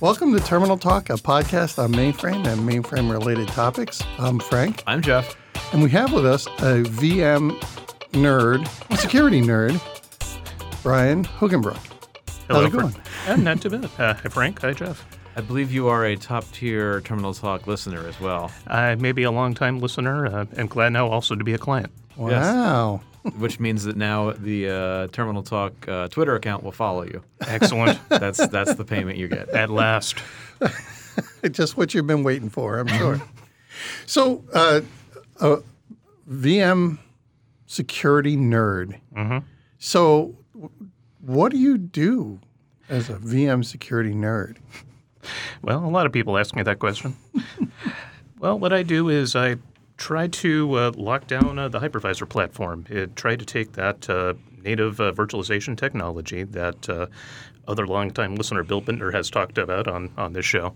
Welcome to Terminal Talk, a podcast on mainframe and mainframe related topics. I'm Frank, I'm Jeff. and we have with us a VM nerd, a security nerd, Brian Hugenbruch. Hello, How's it going? Fran- Uh, not too bad. Uh, hi, Frank. Hi, Jeff. I believe you are a top tier Terminal Talk listener as well, I may be a long-time listener uh, and glad now also to be a client. Wow. Which means that now the uh, Terminal Talk uh, Twitter account will follow you. Excellent. That's that's the payment you get. At last. Just what you've been waiting for, I'm sure. so, uh, a VM security nerd. So, w- what do you do as a VM security nerd? Well, a lot of people ask me that question. well, what I do is I try to uh, lock down uh, the hypervisor platform. It, try to take that uh, native uh, virtualization technology that uh, other longtime listener Bill Bittner has talked about on, on this show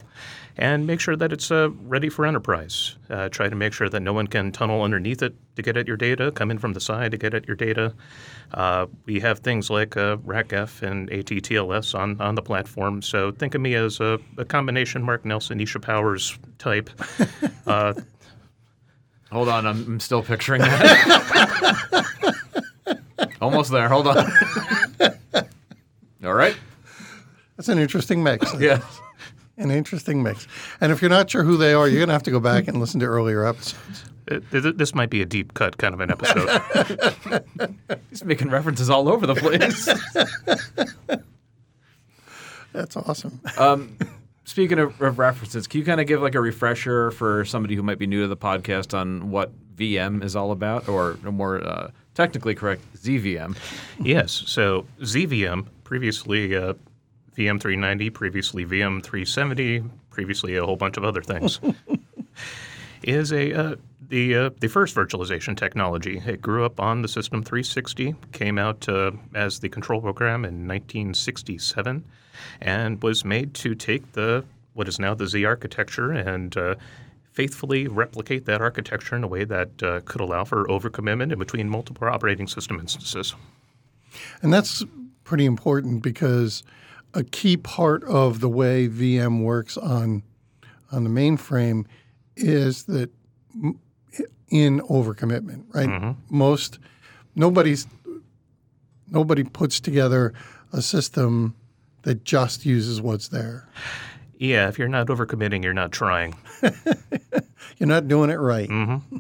and make sure that it's uh, ready for enterprise. Uh, try to make sure that no one can tunnel underneath it to get at your data, come in from the side to get at your data. Uh, we have things like uh, RACF and ATTLS on, on the platform. So think of me as a, a combination Mark Nelson, Eysha Powers type. Hold on, I'm, I'm still picturing that. Almost there. Hold on. All right. That's an interesting mix. Yes. An interesting mix. And if you're not sure who they are, you're going to have to go back and listen to earlier episodes. th- th- this might be a deep cut kind of an episode. He's making references all over the place. That's awesome. Um, Speaking of, of references, can you kind of give like a refresher for somebody who might be new to the podcast on what VM is all about, or more uh, technically correct, ZVM? Yes. So ZVM, previously uh, VM390, previously VM370, previously a whole bunch of other things, is a uh, the uh, the first virtualization technology. It grew up on the System 360, came out uh, as the control program in 1967, and was made to take the what is now the Z architecture and uh, faithfully replicate that architecture in a way that uh, could allow for overcommitment in between multiple operating system instances. And that's pretty important because a key part of the way VM works on on the mainframe is that in overcommitment, right? Most nobody's nobody puts together a system that just uses what's there. Yeah, if you're not overcommitting, you're not trying. You're not doing it right.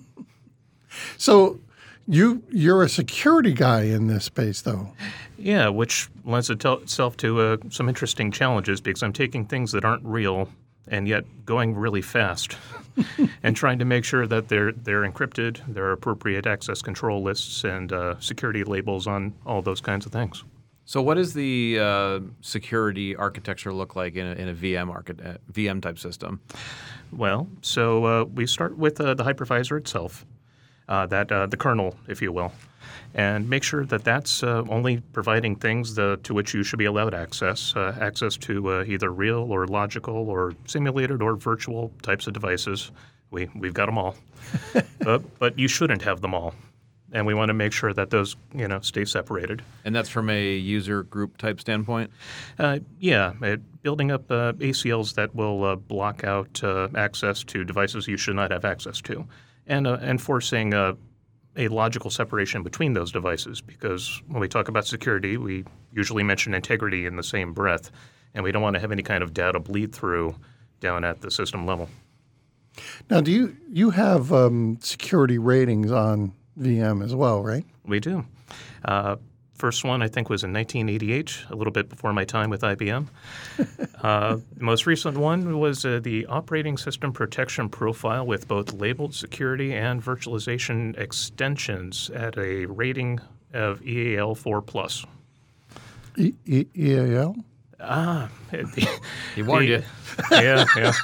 So you you're a security guy in this space though. Yeah, which lends itself to uh, some interesting challenges because I'm taking things that aren't real and yet going really fast and trying to make sure that they're they're encrypted, there are appropriate access control lists and uh, security labels on all those kinds of things. So, what does the uh, security architecture look like in a, in a VM archi- uh, VM type system? Well, so uh, we start with uh, the hypervisor itself, uh, that uh, the kernel, if you will, and make sure that that's uh, only providing things to which you should be allowed access, uh, access to uh, either real or logical or simulated or virtual types of devices. We we've got them all, but but you shouldn't have them all, and we want to make sure that those you know stay separated. And that's from a user group type standpoint. Uh, yeah, uh, building up uh, ACLs that will uh, block out uh, access to devices you should not have access to, and uh, enforcing uh, a logical separation between those devices. Because when we talk about security, we usually mention integrity in the same breath, and we don't want to have any kind of data bleed through down at the system level. Now, do you you have um, security ratings on VM as well, right? We do. Uh, first one, I think, was in 1988, a little bit before my time with IBM. uh, the most recent one was uh, the operating system protection profile with both labeled security and virtualization extensions at a rating of EAL 4 plus. E- e- EAL. Ah, He warned the- you. yeah, yeah.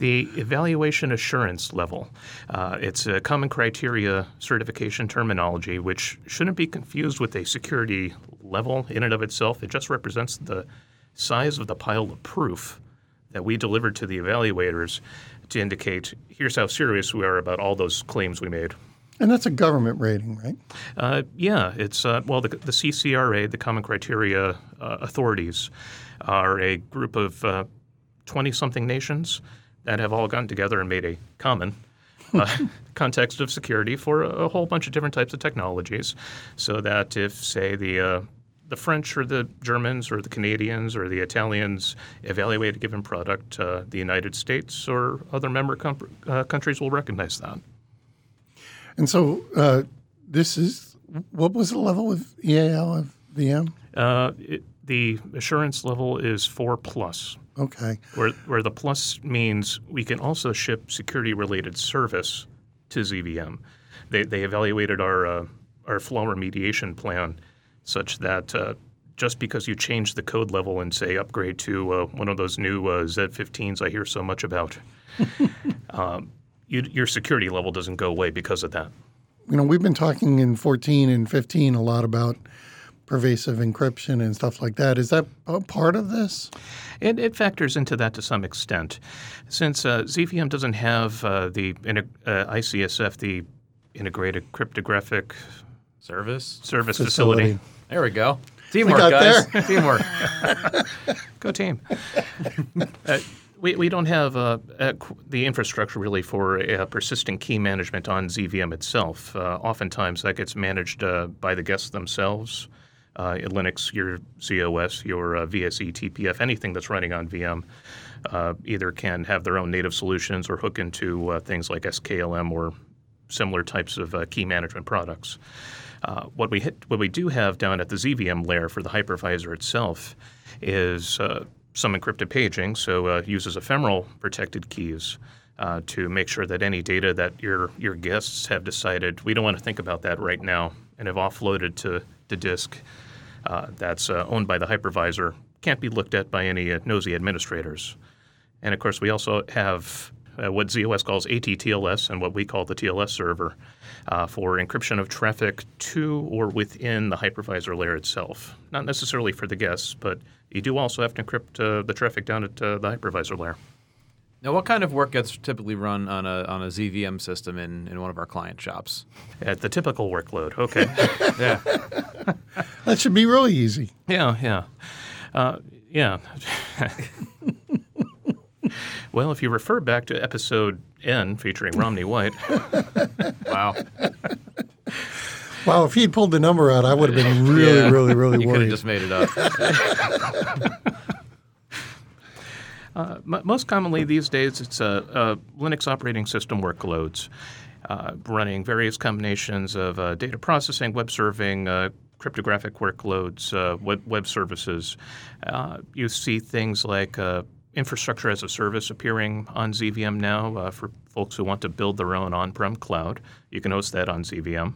The evaluation assurance level. Uh, it's a common criteria certification terminology, which shouldn't be confused with a security level in and of itself. It just represents the size of the pile of proof that we delivered to the evaluators to indicate here's how serious we are about all those claims we made. And that's a government rating, right? Uh, yeah, it's uh, well the, the CCRA, the Common Criteria uh, Authorities, are a group of 20 something nations that have all gotten together and made a common uh, context of security for a, a, whole bunch of different types of technologies, so that if, say, the uh, the French or the Germans or the Canadians or the Italians evaluate a given product, uh, the United States or other member com- uh, countries will recognize that. And so uh, this is what was the level of EAL of VM? Uh, it, the assurance level is four plus. Okay. Where, where the plus means we can also ship security related service to ZVM. They, they evaluated our, uh, our flaw remediation plan such that uh, just because you change the code level and say upgrade to uh, one of those new uh, Z15s I hear so much about, um, you, your security level doesn't go away because of that. You know, we've been talking in 14 and 15 a lot about pervasive encryption and stuff like that. Is that a part of this? It, it factors into that to some extent. Since uh, ZVM doesn't have uh, the uh, ICSF, the Integrated Cryptographic Service Service Facility. facility. There we go. Teamwork, guys. Teamwork. go team. Uh, we, we don't have uh, uh, the infrastructure really for uh, persistent key management on ZVM itself. Uh, oftentimes that gets managed uh, by the guests themselves uh, in Linux, your ZOS, your uh, VSE, TPF, anything that's running on VM, uh, either can have their own native solutions or hook into uh, things like skLM or similar types of uh, key management products. Uh, what we hit, what we do have down at the ZVM layer for the hypervisor itself is some encrypted paging, so uses ephemeral protected keys. To make sure that any data that your your guests have decided we don't want to think about that right now and have offloaded to the disk that's uh, owned by the hypervisor can't be looked at by any uh, nosy administrators. And of course, we also have uh, what ZOS calls ATTLS and what we call the TLS server uh, for encryption of traffic to or within the hypervisor layer itself. Not necessarily for the guests, but you do also have to encrypt uh, the traffic down at the hypervisor layer. Now, what kind of work gets typically run on a on a ZVM system in, in one of our client shops? At the typical workload. Okay. yeah. That should be really easy. Yeah, yeah, uh, yeah. well, if you refer back to episode N featuring Romney White. wow. Wow, if he'd pulled the number out, I would have been really, yeah. really, really you worried. You could have just made it up. Uh, m- most commonly these days, it's a, a Linux operating system workloads uh, running various combinations of uh, data processing, web serving, uh, cryptographic workloads, uh, web, web services. Uh, you see things like infrastructure as a service appearing on ZVM now for folks who want to build their own on prem cloud. You can host that on ZVM.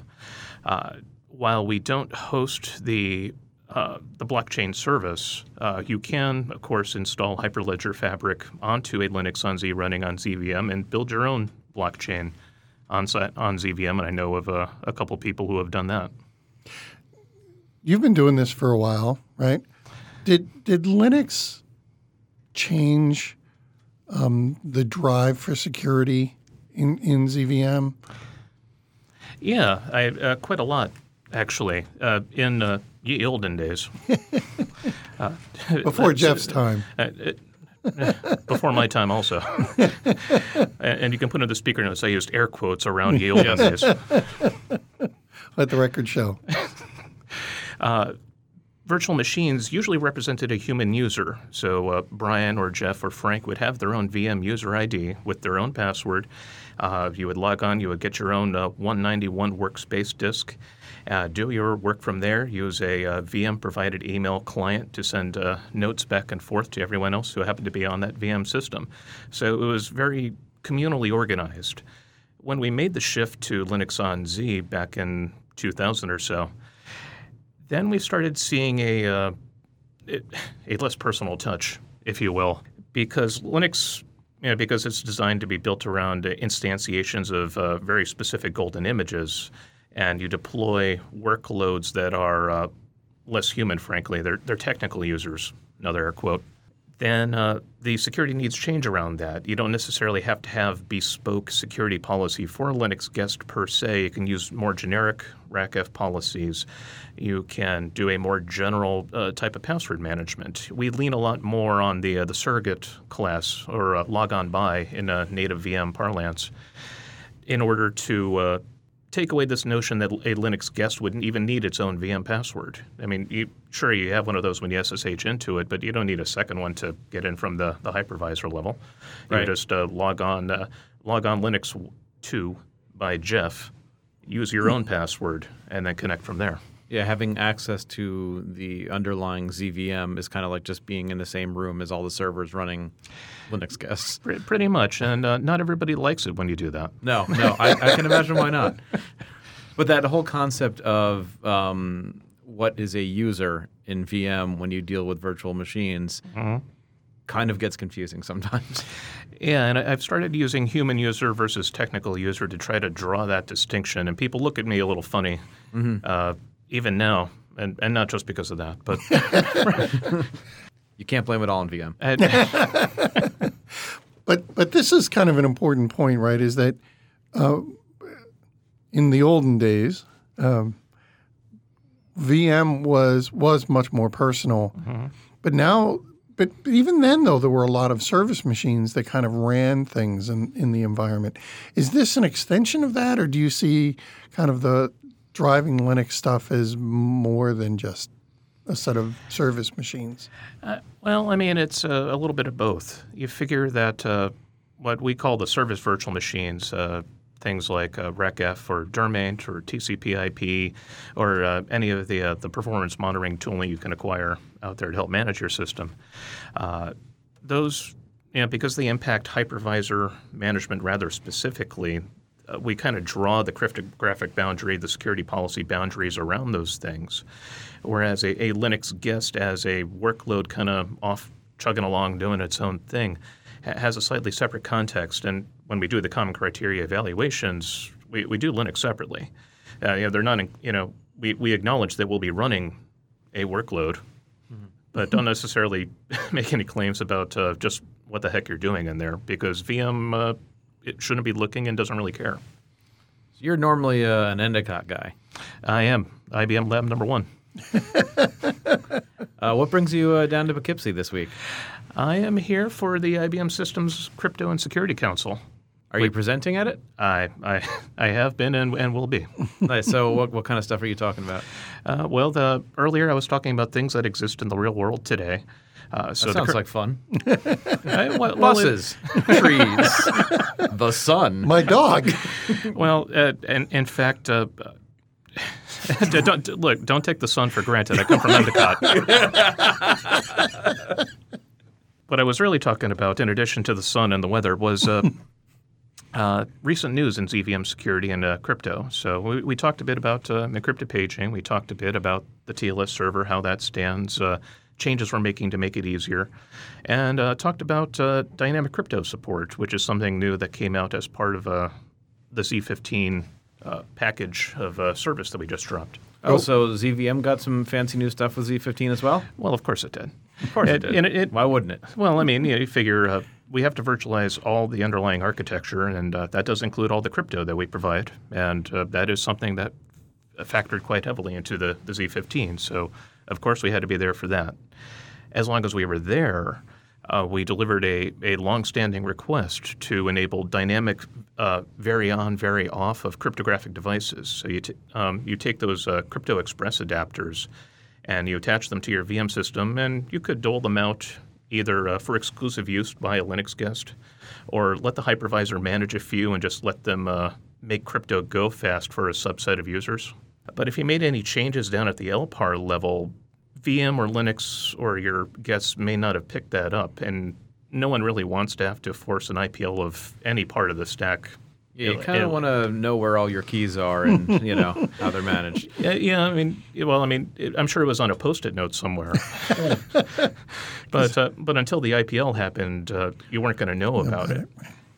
while we don't host the uh, the blockchain service, uh, you can, of course, install Hyperledger Fabric onto a Linux on Z running on ZVM and build your own blockchain on, on ZVM. And I know of uh, a couple people who have done that. You've been doing this for a while, right? Did did Linux change um, the drive for security in, in ZVM? Yeah, I, uh, quite a lot actually. Uh, in uh, ye olden days. uh, Before Jeff's time. Uh, before my time, also. and you can put in the speaker notes, I used air quotes around ye olden days. Let the record show. Uh, virtual machines usually represented a human user. So uh, Brian or Jeff or Frank would have their own VM user ID with their own password. Uh, you would log on, you would get your own uh, 191 workspace disk, uh, do your work from there. Use a uh, VM provided email client to send uh, notes back and forth to everyone else who happened to be on that VM system. So it was very communally organized. When we made the shift to Linux on Z back in 2000 or so, then we started seeing a, uh, a less personal touch, if you will, because Linux you know, because it's designed to be built around instantiations of uh, very specific golden images and you deploy workloads that are uh, less human, frankly. They're, they're technical users, another air quote. Then uh, the security needs change around that. You don't necessarily have to have bespoke security policy for Linux guest per se. You can use more generic RACF policies. You can do a more general uh, type of password management. We lean a lot more on the uh, the surrogate class or uh, logon by in a native VM parlance in order to uh, take away this notion that a Linux guest wouldn't even need its own VM password. I mean, you, sure, you have one of those when you SSH into it, but you don't need a second one to get in from the, the hypervisor level. You Right. just uh, log on uh, log on Linux 2 by Jeff, use your own password, and then connect from there. Yeah, having access to the underlying ZVM is kind of like just being in the same room as all the servers running Linux guests. Pretty much, and uh, not everybody likes it when you do that. No, no, I, I can imagine why not. But that whole concept of um, what is a user in VM when you deal with virtual machines kind of gets confusing sometimes. Yeah, and I've started using human user versus technical user to try to draw that distinction. And people look at me a little funny, uh, even now, and, and not just because of that. But You can't blame it all on VM. But but this is kind of an important point, right? Is that uh, in the olden days, um, VM was was much more personal, but now. But even then, though, there were a lot of service machines that kind of ran things in, in the environment. Is this an extension of that, or do you see kind of the driving Linux stuff is more than just a set of service machines? well, I mean, it's uh, a little bit of both. You figure that uh, what we call the service virtual machines, uh, things like uh, RACF or DirMaint or TCP/IP, or uh, any of the uh, the performance monitoring tooling you can acquire out there to help manage your system. Uh, those, you know, because they impact hypervisor management rather specifically, uh, we kind of draw the cryptographic boundary, the security policy boundaries around those things. Whereas a, a Linux guest, as a workload kind of off chugging along doing its own thing, ha- has a slightly separate context. And when we do the common criteria evaluations, we, we do Linux separately. Uh, you know, they're not, in- you know, we, we acknowledge that we'll be running a workload, but don't necessarily make any claims about uh, just what the heck you're doing in there because VM uh, it shouldn't be looking and doesn't really care. So You're normally uh, an Endicott guy. I am IBM Lab number one. Uh, what brings you uh, down to Poughkeepsie this week? I am here for the IBM Systems Crypto and Security Council. Are you presenting at it? I I, I have been and, and will be. Nice. So, what, what kind of stuff are you talking about? Uh, well, the earlier I was talking about things that exist in the real world today. Uh, so That sounds cr- like fun. I- well, well, it- Buses, trees, the sun. My dog. Well, uh, and in fact, uh, don't look. Don't take the sun for granted. I come from Endicott. what I was really talking about, in addition to the sun and the weather, was uh, uh, recent news in ZVM security and uh, crypto. So we, we talked a bit about uh, encrypted paging. We talked a bit about the TLS server, how that stands. Changes we're making to make it easier, and uh, talked about uh, dynamic crypto support, which is something new that came out as part of uh, the Z15 uh, package of uh, service that we just dropped. Oh, so ZVM got some fancy new stuff with Z15 as well? Well, of course it did. Of course It- it, did. and it- it- Why wouldn't it? Well, I mean, you, know, you figure uh, we have to virtualize all the underlying architecture, and uh, that does include all the crypto that we provide, and uh, that is something that factored quite heavily into the, the Z15. So, of course, we had to be there for that. As long as we were there, uh, we delivered a, a long-standing request to enable dynamic uh, vary on, vary off of cryptographic devices. So you, t- um, you take those uh, Crypto Express adapters and you attach them to your VM system, and you could dole them out either uh, for exclusive use by a Linux guest or let the hypervisor manage a few and just let them uh, make crypto go fast for a subset of users. But if you made any changes down at the LPAR level, VM or Linux or your guests may not have picked that up, and no one really wants to have to force an IPL of any part of the stack. Yeah, you kind of want to know where all your keys are and you know how they're managed. Yeah, yeah. I mean, well, I mean, it, I'm sure it was on a post-it note somewhere. but uh, but until the IPL happened, uh, you weren't going to know about it.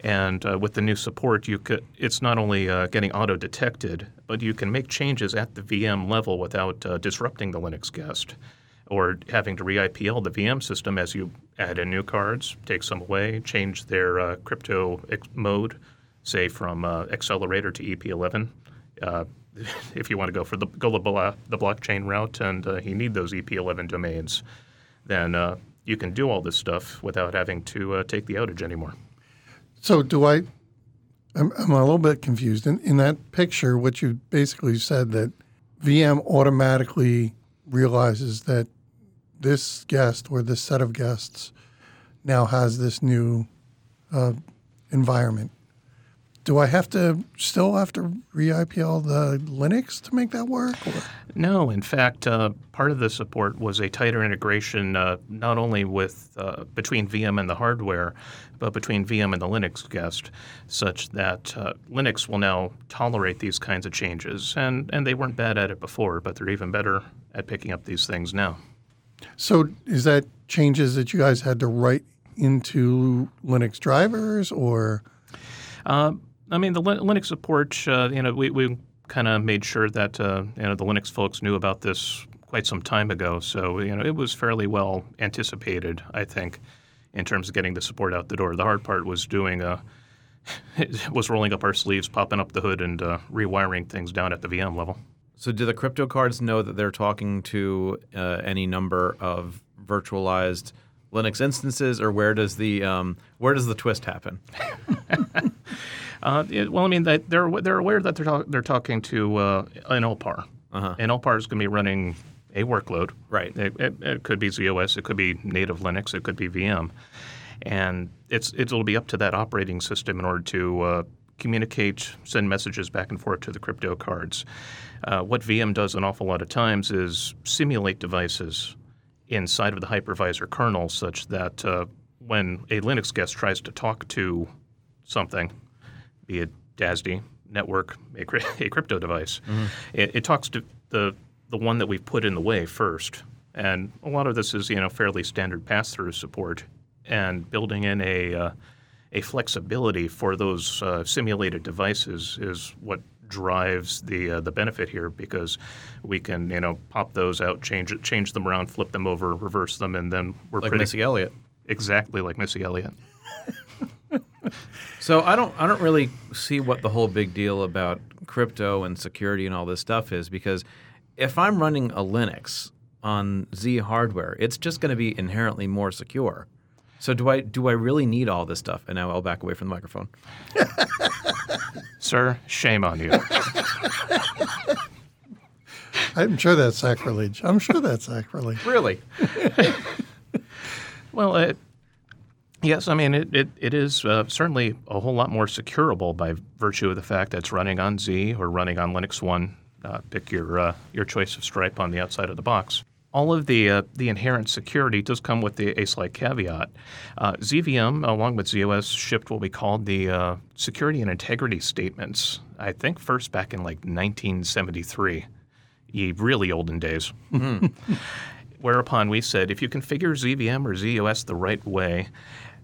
And uh, with the new support, you could. It's not only uh, getting auto-detected, but you can make changes at the VM level without uh, disrupting the Linux guest. or having to re-IPL the VM system as you add in new cards, take some away, change their uh, crypto ex- mode, say from uh, accelerator to EP11. Uh, if you want to go for the go the, blo- the blockchain route and you need those EP11 domains, then you can do all this stuff without having to take the outage anymore. So do I? I'm, I'm a little bit confused. In, in that picture, what you basically said that VM automatically realizes that this guest or this set of guests now has this new uh, environment. Do I have to still have to re-IPL the Linux to make that work? Or? No, in fact, uh, part of the support was a tighter integration uh, not only with uh, between VM and the hardware, but between VM and the Linux guest, such that uh, Linux will now tolerate these kinds of changes. And and they weren't bad at it before, but they're even better at picking up these things now. So is that changes that you guys had to write into Linux drivers or? Uh, I mean, the Linux support, uh, you know, we, we kind of made sure that, uh, you know, the Linux folks knew about this quite some time ago. So, you know, it was fairly well anticipated, I think, in terms of getting the support out the door. The hard part was doing, uh, was rolling up our sleeves, popping up the hood, and uh, rewiring things down at the VM level. So, do the crypto cards know that they're talking to uh, any number of virtualized Linux instances, or where does the um, where does the twist happen? Uh, it, well, I mean, they, they're they're aware that they're talk, they're talking to uh, an LPAR, Uh-huh. and LPAR is going to be running a workload. Right. It, it, it could be ZOS, it could be native Linux, it could be VM, and it's it'll be up to that operating system in order to uh, communicate, send messages back and forth to the crypto cards. Uh, what VM does an awful lot of times is simulate devices inside of the hypervisor kernel, such that uh, when a Linux guest tries to talk to something, be it DASD, network, a, a crypto device. It, it talks to the the one that we've put in the way first, and a lot of this is you know fairly standard pass-through support, and building in a uh, a flexibility for those uh, simulated devices is what drives the uh, the benefit here because we can you know pop those out, change it, change them around, flip them over, reverse them, and then we're Like pretty Missy Elliott. exactly like Missy Elliott. So I don't I don't really see what the whole big deal about crypto and security and all this stuff is because if I'm running a Linux on Z hardware, it's just going to be inherently more secure. So do I do I really need all this stuff? And now I'll back away from the microphone. Sir, shame on you. I'm sure that's sacrilege. I'm sure that's sacrilege. Really? Well, it, yes, I mean, it, it, it is uh, certainly a whole lot more securable by virtue of the fact that it's running on Z or running on Linux One. Uh, pick your, uh, your choice of stripe on the outside of the box. All of the, uh, the inherent security does come with the, a slight caveat. Uh, ZVM, along with ZOS, shipped what we called the uh, security and integrity statements, I think first back in like 1973, ye really olden days. Whereupon we said, if you configure ZVM or ZOS the right way,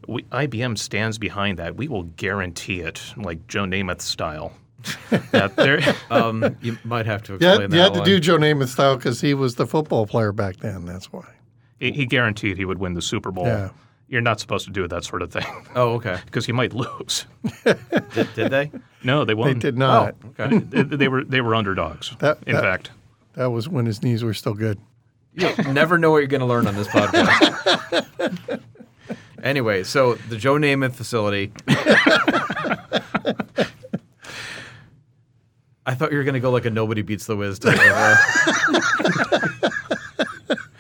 we, IBM stands behind that. We will guarantee it, like Joe Namath style. that there, Um, you might have to explain you that had to one. do Joe Namath style because he was the football player back then. That's why. he, he guaranteed he would win the Super Bowl. Yeah. You're not supposed to do that sort of thing oh, okay. because you might lose. Did, did they? No, they They won't. They did not. Oh, okay. they, they were they were underdogs. That- in that- fact, That was when his knees were still good. You never know what you're going to learn on this podcast. Anyway, so the Joe Namath facility. I thought you were going to go like a nobody beats the whiz type of.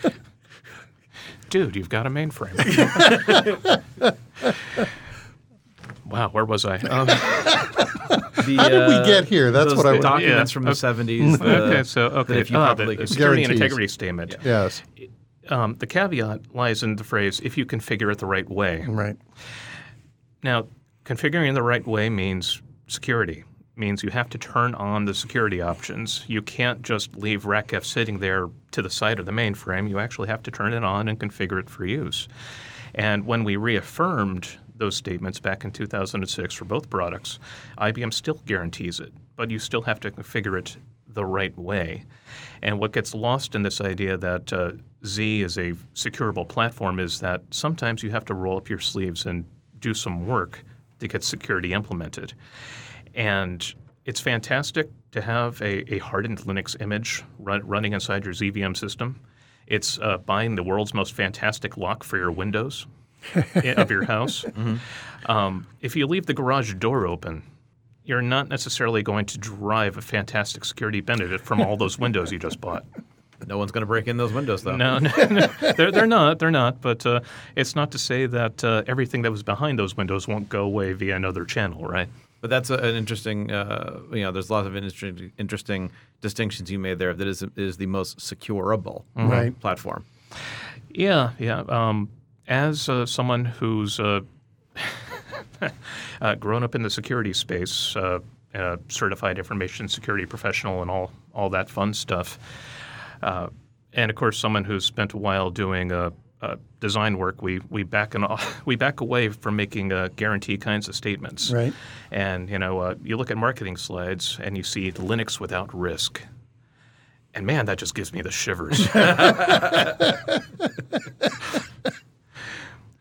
Uh, dude, you've got a mainframe. wow, where was I? Um, the, How did we uh, get here? That's those what I- was. documents Yeah. from the 70s. the- okay, so okay, that if you ah, properly the configure- security and Guarantees. integrity statement. Yes. Um, the caveat lies in the phrase "if you configure it the right way." Right. Now, configuring it the right way means security. Means you have to turn on the security options. You can't just leave RACF sitting there to the side of the mainframe. You actually have to turn it on and configure it for use. And when we reaffirmed those statements back in 2006 for both products, IBM still guarantees it, but you still have to configure it the right way. And what gets lost in this idea that uh, Z is a securable platform is that sometimes you have to roll up your sleeves and do some work to get security implemented. And it's fantastic to have a, a hardened Linux image run, running inside your ZVM system. It's uh, buying the world's most fantastic lock for your windows of your house. Um, if you leave the garage door open, you're not necessarily going to derive a fantastic security benefit from all those windows you just bought. No one's going to break in those windows, though. No, no, no. They're, they're not. They're not. But uh, it's not to say that uh, everything that was behind those windows won't go away via another channel, right? But that's a, an interesting, uh, you know, there's lots of interesting, interesting distinctions you made there that is, is the most securable Right. platform. Yeah, yeah. Um, as uh, someone who's uh, uh, grown up in the security space, uh, a certified information security professional, and all all that fun stuff, uh, and of course, someone who's spent a while doing uh, uh, design work, we we back and we back away from making uh, guarantee kinds of statements. Right. And you know, uh, you look at marketing slides and you see Linux without risk. And man, that just gives me the shivers.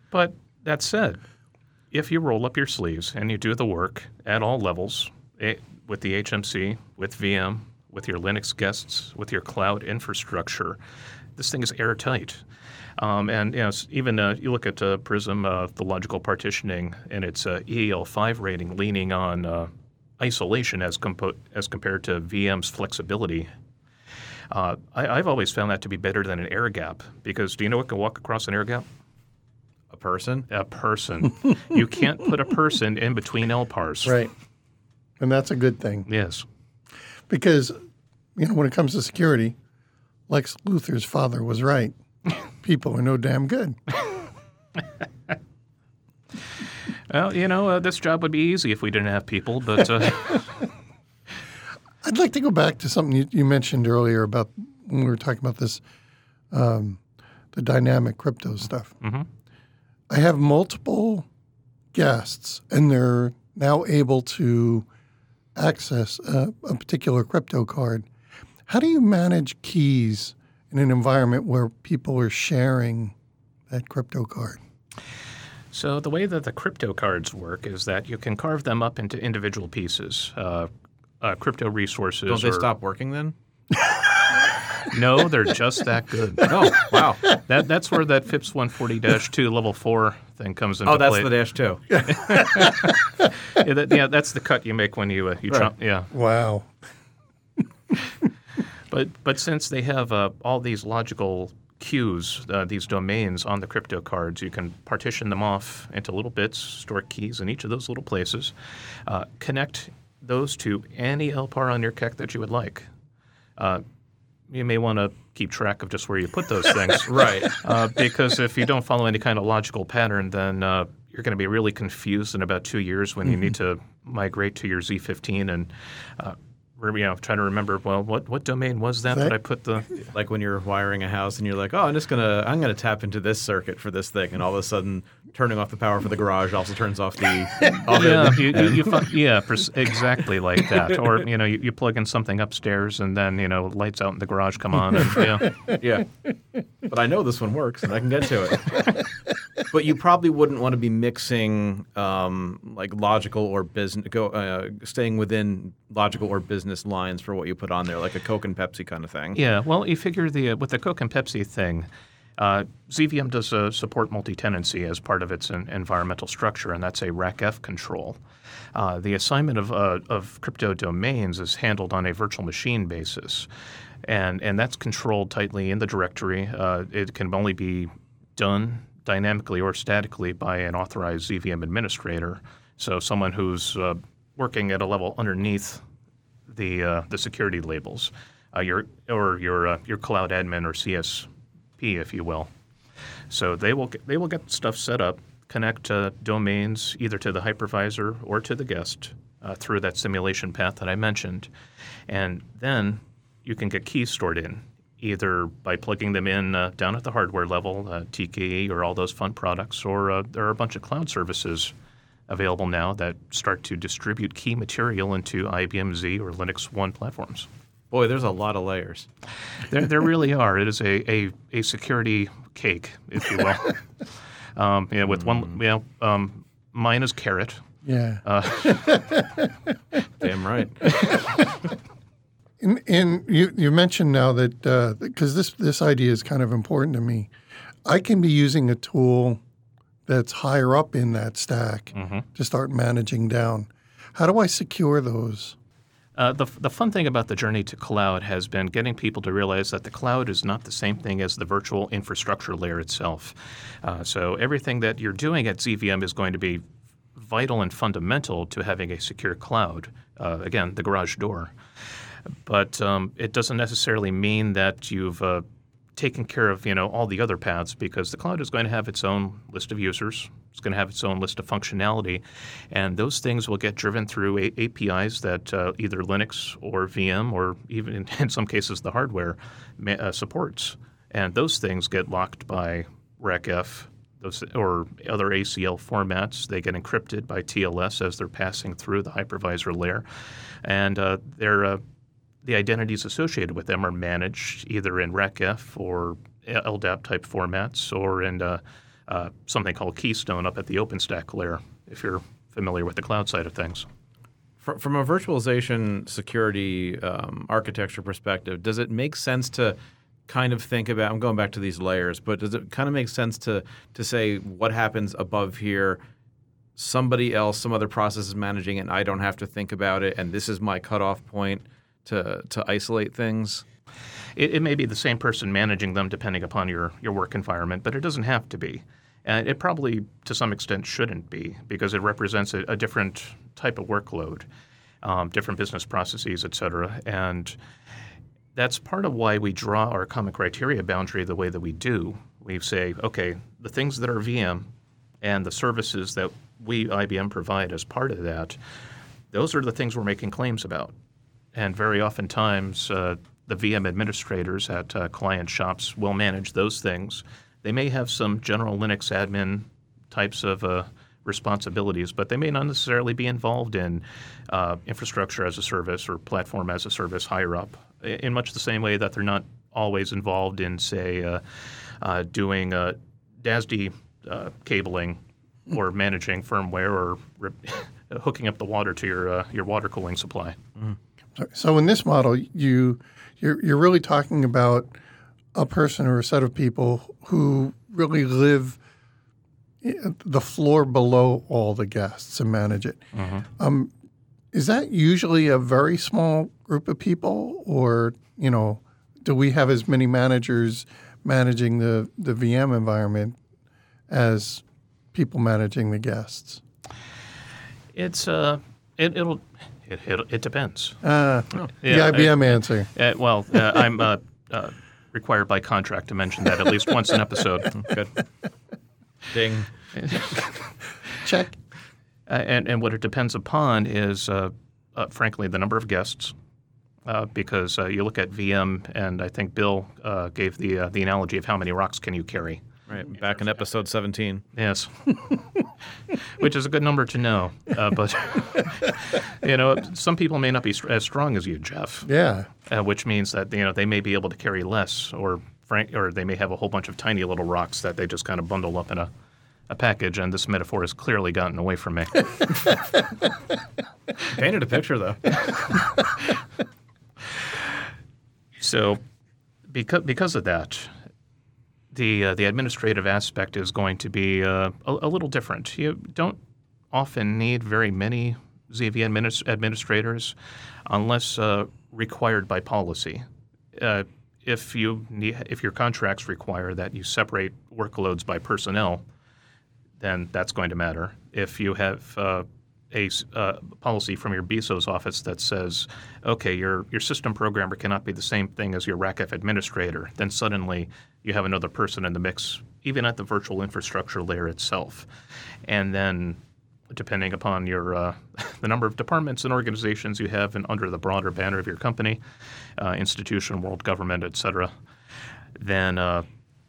but that said, if you roll up your sleeves and you do the work at all levels eh, with the HMC, with VM, with your Linux guests, with your cloud infrastructure, this thing is airtight. Um, and you know, even uh, you look at uh, PR/SM, uh, the logical partitioning, and its uh, EAL5 rating leaning on uh, isolation as, compo- as compared to VM's flexibility. Uh, I, I've always found that to be better than an air gap because do you know what can walk across an air gap? A person. A person. you can't put a person in between LPARs. Right. And that's a good thing Yes. Because, you know, when it comes to security, Lex Luthor's father was right. People are no damn good. Well, you know, uh, this job would be easy if we didn't have people, but uh, I'd like to go back to something you, you mentioned earlier about when we were talking about this, um, the dynamic crypto stuff. I have multiple guests, and they're now able to access a, a particular crypto card. How do you manage keys in an environment where people are sharing that crypto card? So the way that the crypto cards work is that you can carve them up into individual pieces. Uh, uh, crypto resources. Don't they or- stop working then? No, they're just that good. Oh, wow. That that's where that FIPS 140-2 level four thing comes into Oh, that's play. the dash two. yeah, that, yeah, that's the cut you make when you uh, you Right. trump. Yeah, Wow. but but since they have uh, all these logical queues, uh, these domains on the crypto cards, you can partition them off into little bits, store keys in each of those little places, uh, connect those to any LPAR on your CEC that you would like. Uh, you may want to keep track of just where you put those things. Right. uh, because if you don't follow any kind of logical pattern, then uh, you're going to be really confused in about two years when you need to migrate to your Z15 and uh, you know trying to remember. Well, what what domain was that that, That- I put the? like when you're wiring a house and you're like, oh, I'm just gonna I'm gonna tap into this circuit for this thing, and all of a sudden turning off the power for the garage also turns off the. Yeah, you, you, you fi- yeah, pers- exactly like that. Or you know, you, you plug in something upstairs, and then you know, lights out in the garage come on. And, yeah. yeah. But I know this one works and I can get to it. But you probably wouldn't want to be mixing um, like logical or business, go uh, staying within logical or business lines for what you put on there, like a Coke and Pepsi kind of thing. Yeah, well, you figure the uh, with the Coke and Pepsi thing, uh, ZVM does uh, support multi-tenancy as part of its en- environmental structure, and that's a RACF control. Uh, the assignment of, uh, of crypto domains is handled on a virtual machine basis, and and that's controlled tightly in the directory. Uh, it can only be done dynamically or statically by an authorized ZVM administrator. So someone who's uh, working at a level underneath the uh, the security labels, uh, your or your uh, your cloud admin or CSP, if you will. So they will get, they will get stuff set up, connect domains either to the hypervisor or to the guest uh, through that simulation path that I mentioned, and then you can get keys stored in either by plugging them in uh, down at the hardware level, uh, TKE or all those fun products, or uh, there are a bunch of cloud services available now that start to distribute key material into IBM Z or Linux One platforms. Boy, there's a lot of layers. There, there really are. It is a, a, a security cake, if you will. um, yeah, with one, you know, um, mine is carrot. Yeah. Damn right. And, and you, you mentioned now that because this this idea is kind of important to me, I can be using a tool that's higher up in that stack to start managing down. How do I secure those? Uh, the, the fun thing about the journey to cloud has been getting people to realize that the cloud is not the same thing as the virtual infrastructure layer itself. Uh, so everything that you're doing at ZVM is going to be vital and fundamental to having a secure cloud. Uh, again, the garage door. But um, it doesn't necessarily mean that you've uh, taken care of you know all the other paths because the cloud is going to have its own list of users. It's going to have its own list of functionality, and those things will get driven through a- APIs that uh, either Linux or VM or even in, in some cases the hardware uh, supports. And those things get locked by RACF those or other ACL formats. They get encrypted by TLS as they're passing through the hypervisor layer, and uh, they're uh, the identities associated with them are managed either in RACF or LDAP type formats or in uh, uh, something called Keystone up at the OpenStack layer, if you're familiar with the cloud side of things. From a virtualization security um, architecture perspective, does it make sense to kind of think about? I'm going back to these layers, but does it kind of make sense to to say what happens above here? Somebody else, some other process is managing it, and I don't have to think about it, and this is my cutoff point to to isolate things. It, it may be the same person managing them depending upon your, your work environment, but it doesn't have to be. And it probably, to some extent, shouldn't be because it represents a, a different type of workload, um, different business processes, et cetera. And that's part of why we draw our common criteria boundary the way that we do. We say, okay, the things that are VM and the services that we, IBM, provide as part of that, those are the things we're making claims about. And very oftentimes, uh, the VM administrators at uh, client shops will manage those things. They may have some general Linux admin types of uh, responsibilities, but they may not necessarily be involved in uh, infrastructure as a service or platform as a service higher up, in much the same way that they're not always involved in, say, uh, uh, doing DASD uh, cabling or managing firmware or hooking up the water to your, uh, your water cooling supply. So in this model, you you're, you're really talking about a person or a set of people who really live the floor below all the guests and manage it. Um, is that usually a very small group of people, or you know, do we have as many managers managing the the VM environment as people managing the guests? It's uh, it, it'll it, it, it depends. Uh, Yeah, the IBM answer. Uh, well, uh, I'm uh, uh, required by contract to mention that at least once an episode. Good. Ding. Check. Uh, and, and what it depends upon is, uh, uh, frankly, the number of guests. Uh, because uh, you look at VM, and I think Bill uh, gave the uh, the analogy of how many rocks can you carry. Right. Back in episode 17. Yes, which is a good number to know. Uh, but you know, some people may not be str- as strong as you, Jeff. Yeah. uh, which means that you know they may be able to carry less, or frank, or they may have a whole bunch of tiny little rocks that they just kind of bundle up in a, a package. And this metaphor has clearly gotten away from me. Painted a picture though. so, because because of that, the uh, the administrative aspect is going to be uh, a, a little different. You don't often need very many ZV adminis- administrators unless uh, required by policy. Uh, if you need, if your contracts require that you separate workloads by personnel, then that's going to matter. If you have uh, a uh, policy from your BISO's office that says, okay, your, your system programmer cannot be the same thing as your RACF administrator, then suddenly you have another person in the mix, even at the virtual infrastructure layer itself. And then, depending upon your uh, the number of departments and organizations you have in, under the broader banner of your company, uh, institution, world government, et cetera, then uh,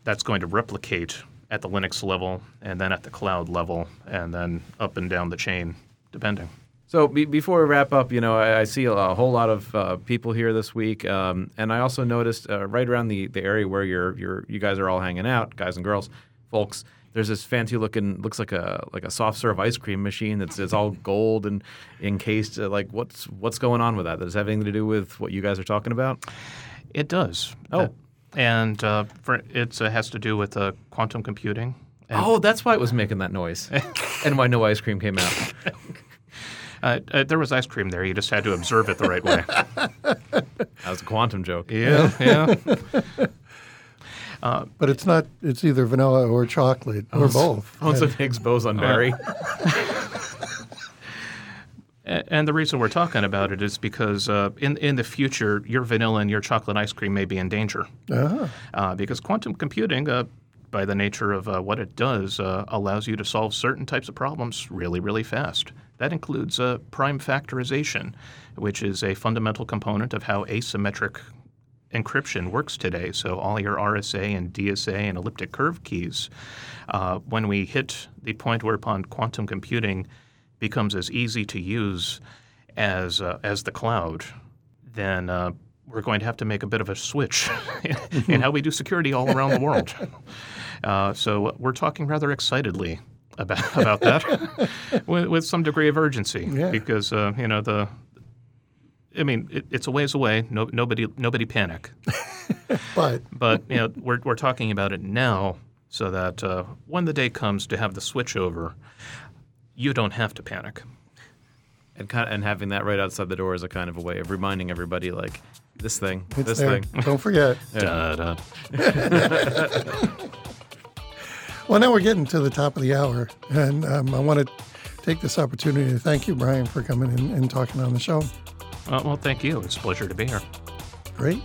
that's going to replicate at the Linux level and then at the cloud level and then up and down the chain, depending. So be, before we wrap up, you know, I, I see a, a whole lot of uh, people here this week, um, and I also noticed uh, right around the, the area where you're, you're you guys are all hanging out, guys and girls, folks. There's this fancy looking, looks like a like a soft serve ice cream machine that's it's all gold and encased. Uh, like what's what's going on with that? Does it have anything to do with what you guys are talking about? It does. Oh. Uh, and uh, for, it has to do with uh, quantum computing. And, Oh, that's why it was making that noise, and why no ice cream came out. uh, uh, there was ice cream there. You just had to observe it the right way. That was a quantum joke. yeah, yeah. But it's not. It's either vanilla or chocolate or both. Also, Higgs boson berry. A- And the reason we're talking about it is because uh, in in the future, your vanilla and your chocolate ice cream may be in danger. Ah, Uh, because quantum computing, uh, by the nature of uh, what it does, uh, allows you to solve certain types of problems really, really fast. That includes uh, prime factorization, which is a fundamental component of how asymmetric encryption works today. So all your RSA and DSA and elliptic curve keys, uh, when we hit the point whereupon quantum computing becomes as easy to use as uh, as the cloud, then uh, we're going to have to make a bit of a switch in how we do security all around the world. Uh, so we're talking rather excitedly about about that with, with some degree of urgency Yeah. because uh, you know the. I mean, it, it's a ways away. No, nobody, nobody panic. but But you know, we're we're talking about it now, so that uh, when the day comes to have the switch over, you don't have to panic. and kind of, and having that right outside the door is a kind of a way of reminding everybody, like this thing, it's this there. thing. Don't forget. Da, da. Well, now we're getting to the top of the hour, and um, I want to take this opportunity to thank you, Brian, for coming in and talking on the show. Uh, well, thank you. It's a pleasure to be here. Great.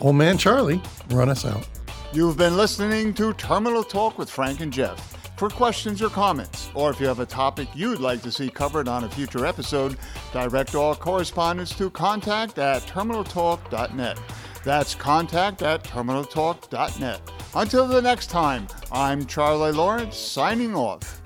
Old man Charlie, run us out. You've been listening to Terminal Talk with Frank and Jeff. For questions or comments, or if you have a topic you'd like to see covered on a future episode, direct all correspondence to contact at terminaltalk.net. That's contact at terminaltalk.net. Until the next time, I'm Charlie Lawrence signing off.